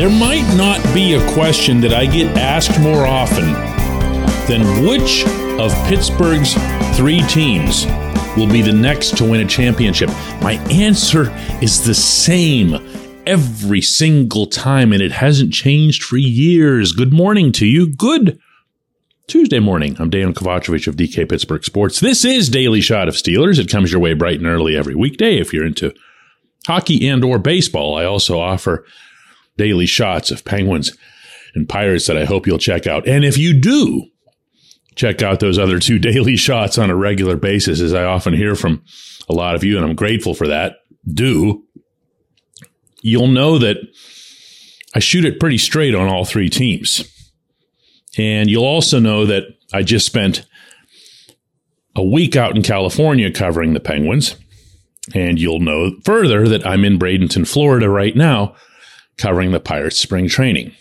There might not be a question that I get asked more often than which of Pittsburgh's three teams will be the next to win a championship. My answer is the same every single time, and it hasn't changed for years. Good morning to you. Good Tuesday morning. I'm Dan Kovacevic of DK Pittsburgh Sports. This is Daily Shot of Steelers. It comes your way bright and early every weekday if you're into hockey and or baseball. I also offer daily shots of Penguins and Pirates that I hope you'll check out. And if you do check out those other two daily shots on a regular basis, as I often hear from a lot of you, and I'm grateful for that, do, you'll know that I shoot it pretty straight on all three teams. And you'll also know that I just spent a week out in California covering the Penguins. And you'll know further that I'm in Bradenton, Florida right now covering the Pirates spring training.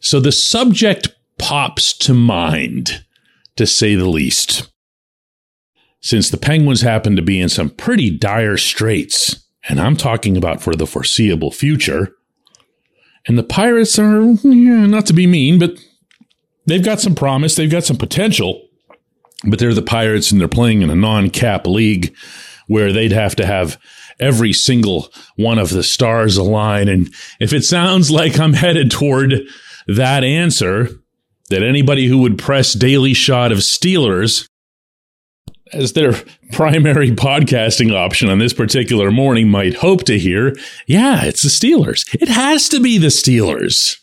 So the subject pops to mind, to say the least. Since the Penguins happen to be in some pretty dire straits, and I'm talking about for the foreseeable future, and the Pirates are, yeah, not to be mean, but they've got some promise, they've got some potential, but they're the Pirates and they're playing in a non cap league where they'd have to have every single one of the stars align. And if it sounds like I'm headed toward that answer, that anybody who would press daily shot of Steelers as their primary podcasting option on this particular morning might hope to hear, yeah, it's the Steelers. It has to be the Steelers.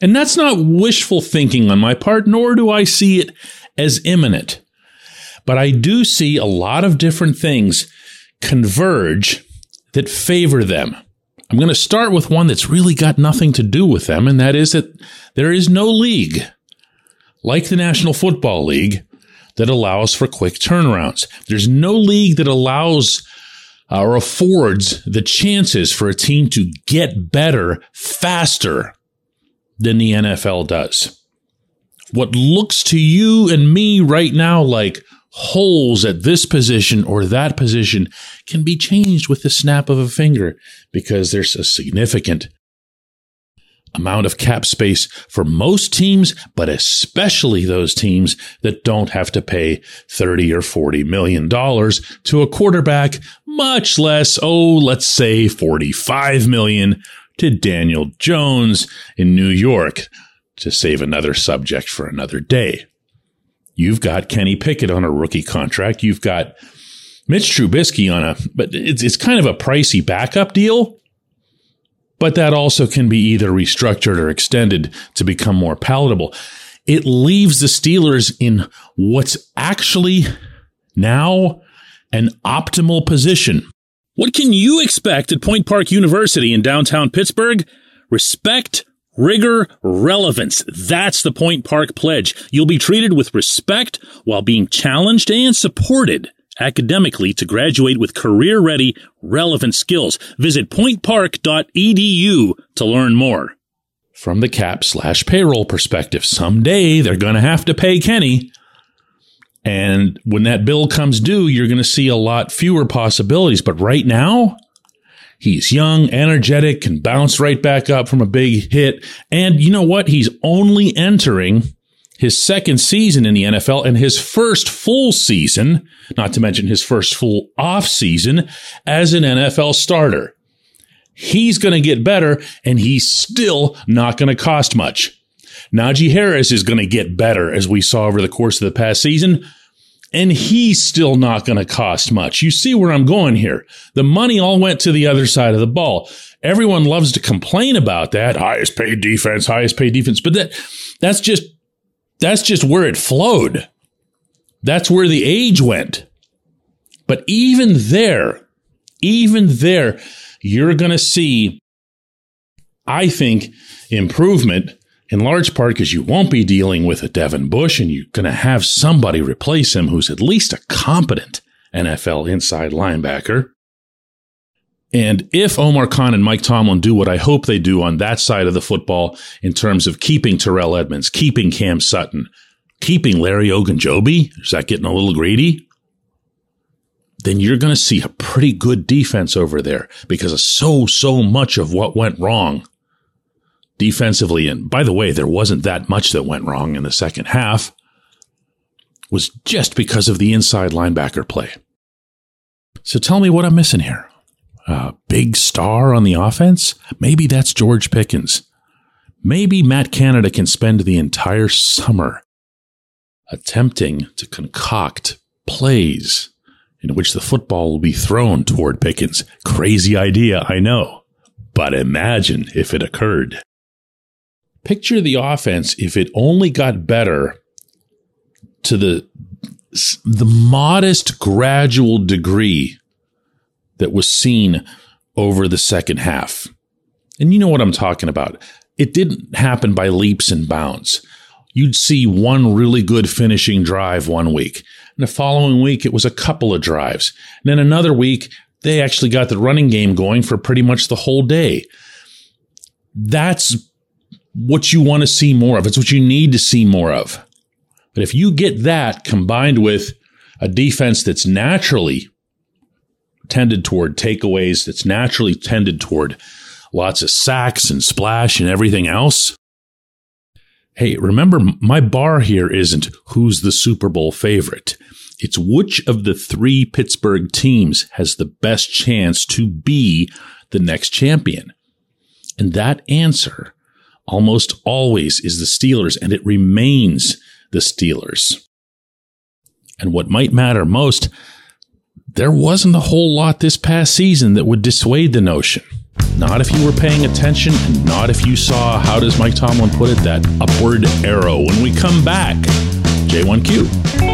And that's not wishful thinking on my part, nor do I see it as imminent. But I do see a lot of different things converge that favor them. I'm going to start with one that's really got nothing to do with them, and that is that there is no league like the National Football League that allows for quick turnarounds. There's no league that allows uh, or affords the chances for a team to get better faster than the NFL does. What looks to you and me right now like holes at this position or that position can be changed with the snap of a finger because there's a significant amount of cap space for most teams, but especially those teams that don't have to pay 30 or 40 million dollars to a quarterback, much less, oh, let's say 45 million to Daniel Jones in New York to save another subject for another day. You've got Kenny Pickett on a rookie contract. You've got Mitch Trubisky on a, but it's, it's kind of a pricey backup deal. But that also can be either restructured or extended to become more palatable. It leaves the Steelers in what's actually now an optimal position. What can you expect at Point Park University in downtown Pittsburgh? Respect Rigor, relevance. That's the Point Park Pledge. You'll be treated with respect while being challenged and supported academically to graduate with career ready, relevant skills. Visit pointpark.edu to learn more. From the cap slash payroll perspective, someday they're going to have to pay Kenny. And when that bill comes due, you're going to see a lot fewer possibilities. But right now, He's young, energetic, can bounce right back up from a big hit. And you know what? He's only entering his second season in the NFL and his first full season, not to mention his first full off season as an NFL starter. He's going to get better and he's still not going to cost much. Najee Harris is going to get better as we saw over the course of the past season and he's still not going to cost much. You see where I'm going here. The money all went to the other side of the ball. Everyone loves to complain about that. Highest paid defense, highest paid defense. But that, that's just, that's just where it flowed. That's where the age went. But even there, even there, you're going to see, I think, improvement in large part because you won't be dealing with a Devin Bush and you're going to have somebody replace him who's at least a competent NFL inside linebacker. And if Omar Khan and Mike Tomlin do what I hope they do on that side of the football in terms of keeping Terrell Edmunds, keeping Cam Sutton, keeping Larry Ogunjobi, is that getting a little greedy? Then you're going to see a pretty good defense over there because of so, so much of what went wrong defensively, and by the way, there wasn't that much that went wrong in the second half, was just because of the inside linebacker play. So tell me what I'm missing here. A big star on the offense? Maybe that's George Pickens. Maybe Matt Canada can spend the entire summer attempting to concoct plays in which the football will be thrown toward Pickens. Crazy idea, I know. But imagine if it occurred. Picture the offense if it only got better to the the modest gradual degree that was seen over the second half. And you know what I'm talking about. It didn't happen by leaps and bounds. You'd see one really good finishing drive one week. And the following week, it was a couple of drives. And then another week, they actually got the running game going for pretty much the whole day. That's what you want to see more of. It's what you need to see more of. But if you get that combined with a defense that's naturally tended toward takeaways, that's naturally tended toward lots of sacks and splash and everything else. Hey, remember, my bar here isn't who's the Super Bowl favorite. It's which of the three Pittsburgh teams has the best chance to be the next champion. And that answer almost always is the Steelers, and it remains the Steelers. And what might matter most, there wasn't a whole lot this past season that would dissuade the notion. Not if you were paying attention, and not if you saw, how does Mike Tomlin put it, that upward arrow. When we come back, J1Q.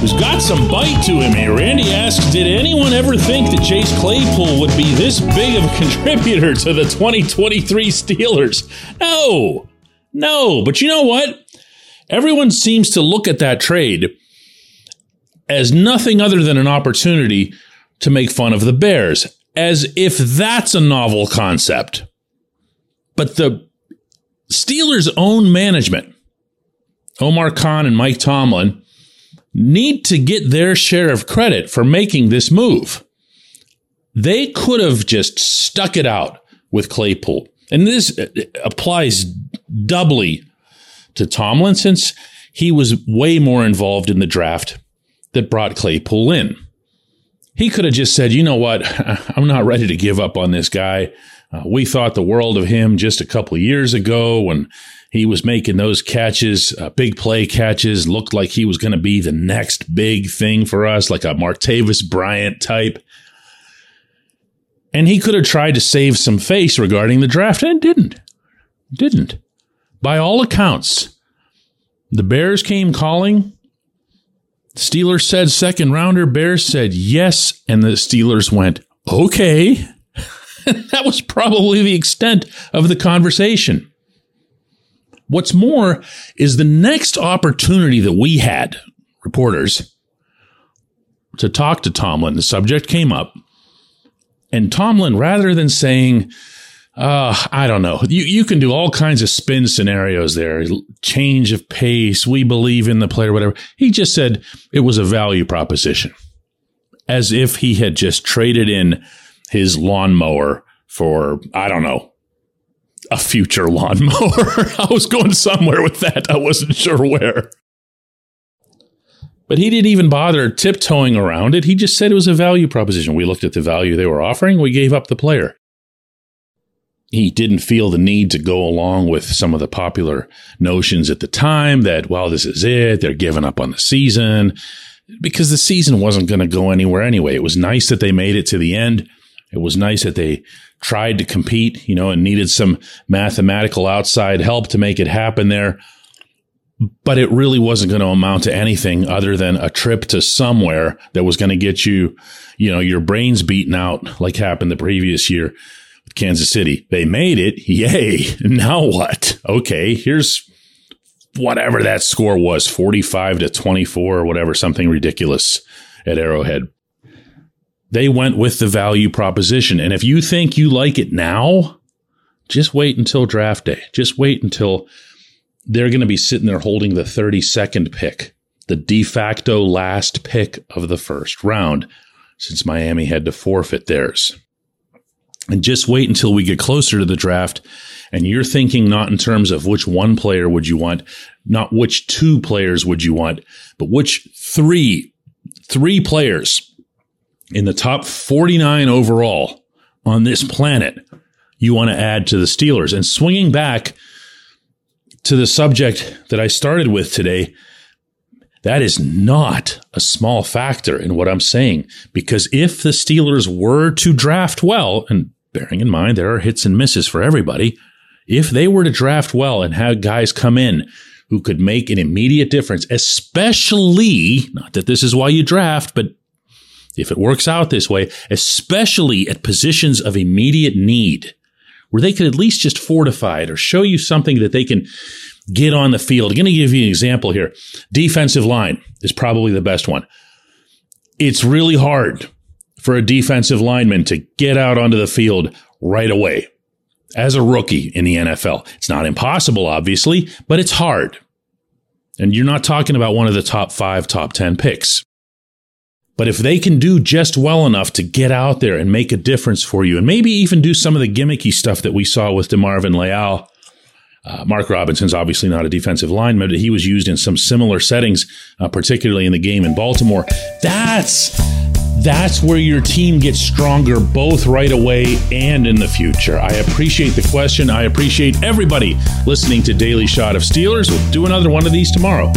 who's got some bite to him here. Randy asks, did anyone ever think that Chase Claypool would be this big of a contributor to the 2023 Steelers? No, no. But you know what? Everyone seems to look at that trade as nothing other than an opportunity to make fun of the Bears, as if that's a novel concept. But the Steelers' own management, Omar Khan and Mike Tomlin, need to get their share of credit for making this move. They could have just stuck it out with Claypool. And this applies doubly to Tomlin since he was way more involved in the draft that brought Claypool in. He could have just said, you know what? I'm not ready to give up on this guy. Uh, we thought the world of him just a couple of years ago when he was making those catches, uh, big play catches, looked like he was going to be the next big thing for us, like a Martavis Bryant type. And he could have tried to save some face regarding the draft and didn't. Didn't. By all accounts, the Bears came calling. Steelers said second rounder. Bears said yes. And the Steelers went, okay. that was probably the extent of the conversation. What's more is the next opportunity that we had, reporters, to talk to Tomlin, the subject came up. And Tomlin, rather than saying, uh, I don't know, you, you can do all kinds of spin scenarios there, change of pace, we believe in the player, whatever. He just said it was a value proposition, as if he had just traded in his lawnmower for, I don't know, a future lawnmower. I was going somewhere with that. I wasn't sure where. But he didn't even bother tiptoeing around it. He just said it was a value proposition. We looked at the value they were offering, we gave up the player. He didn't feel the need to go along with some of the popular notions at the time that, well, this is it. They're giving up on the season because the season wasn't going to go anywhere anyway. It was nice that they made it to the end. It was nice that they tried to compete, you know, and needed some mathematical outside help to make it happen there. but it really wasn't going to amount to anything other than a trip to somewhere that was going to get you, you know, your brains beaten out like happened the previous year with Kansas City. They made it. Yay. Now what? Okay. Here's whatever that score was 45 to 24 or whatever, something ridiculous at Arrowhead. They went with the value proposition. And if you think you like it now, just wait until draft day. Just wait until they're going to be sitting there holding the 32nd pick, the de facto last pick of the first round, since Miami had to forfeit theirs. And just wait until we get closer to the draft and you're thinking not in terms of which one player would you want, not which two players would you want, but which three, three players in the top 49 overall on this planet you want to add to the Steelers. And swinging back to the subject that I started with today, that is not a small factor in what I'm saying. Because if the Steelers were to draft well, and bearing in mind there are hits and misses for everybody, if they were to draft well and have guys come in who could make an immediate difference, especially, not that this is why you draft, but if it works out this way, especially at positions of immediate need, where they could at least just fortify it or show you something that they can get on the field. I'm going to give you an example here. Defensive line is probably the best one. It's really hard for a defensive lineman to get out onto the field right away as a rookie in the NFL. It's not impossible, obviously, but it's hard. And you're not talking about one of the top five, top 10 picks. But if they can do just well enough to get out there and make a difference for you, and maybe even do some of the gimmicky stuff that we saw with DeMarvin Leal, uh, Mark Robinson's obviously not a defensive lineman, but he was used in some similar settings, uh, particularly in the game in Baltimore. That's that's where your team gets stronger both right away and in the future. I appreciate the question. I appreciate everybody listening to Daily Shot of Steelers. We'll do another one of these tomorrow.